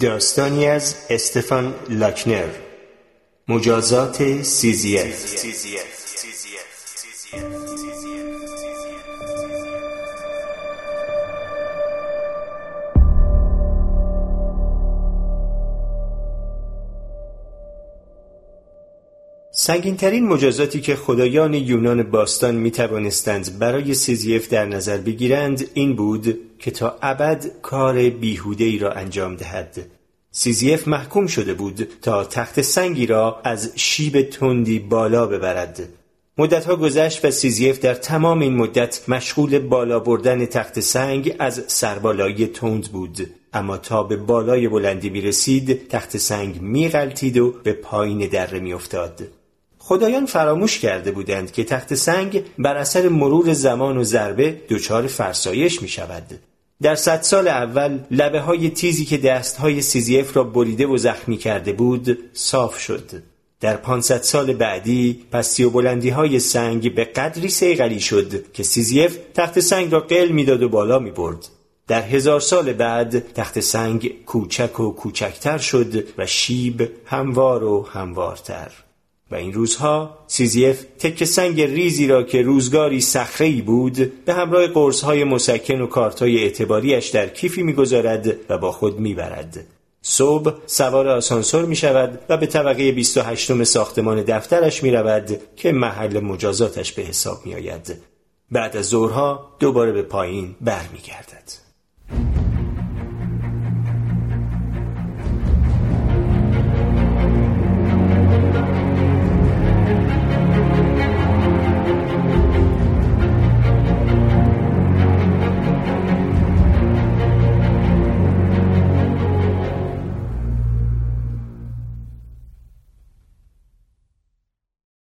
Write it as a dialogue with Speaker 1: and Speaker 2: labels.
Speaker 1: داستانی از استفان لاکنر مجازات سیزیف سنگینترین مجازاتی که خدایان یونان باستان می توانستند برای سیزیف در نظر بگیرند این بود که تا ابد کار بیهوده ای را انجام دهد سیزیف محکوم شده بود تا تخت سنگی را از شیب تندی بالا ببرد مدتها گذشت و سیزیف در تمام این مدت مشغول بالا بردن تخت سنگ از سربالایی تند بود اما تا به بالای بلندی می رسید تخت سنگ می غلطید و به پایین دره می افتاد. خدایان فراموش کرده بودند که تخت سنگ بر اثر مرور زمان و ضربه دچار فرسایش می شود. در صد سال اول لبه های تیزی که دست های سیزیف را بریده و زخمی کرده بود صاف شد. در 500 سال بعدی پستی و بلندی های سنگ به قدری صیقلی شد که سیزیف تخت سنگ را قل می‌داد و بالا می برد. در هزار سال بعد تخت سنگ کوچک و کوچکتر شد و شیب هموار و هموارتر. و این روزها سیزیف تک سنگ ریزی را که روزگاری صخره‌ای بود به همراه قرصهای مسکن و کارتهای اعتباریش در کیفی می‌گذارد و با خود می‌برد. صبح سوار آسانسور می شود و به طبقه 28 ساختمان دفترش می رود که محل مجازاتش به حساب می آید. بعد از ظهرها دوباره به پایین برمیگردد.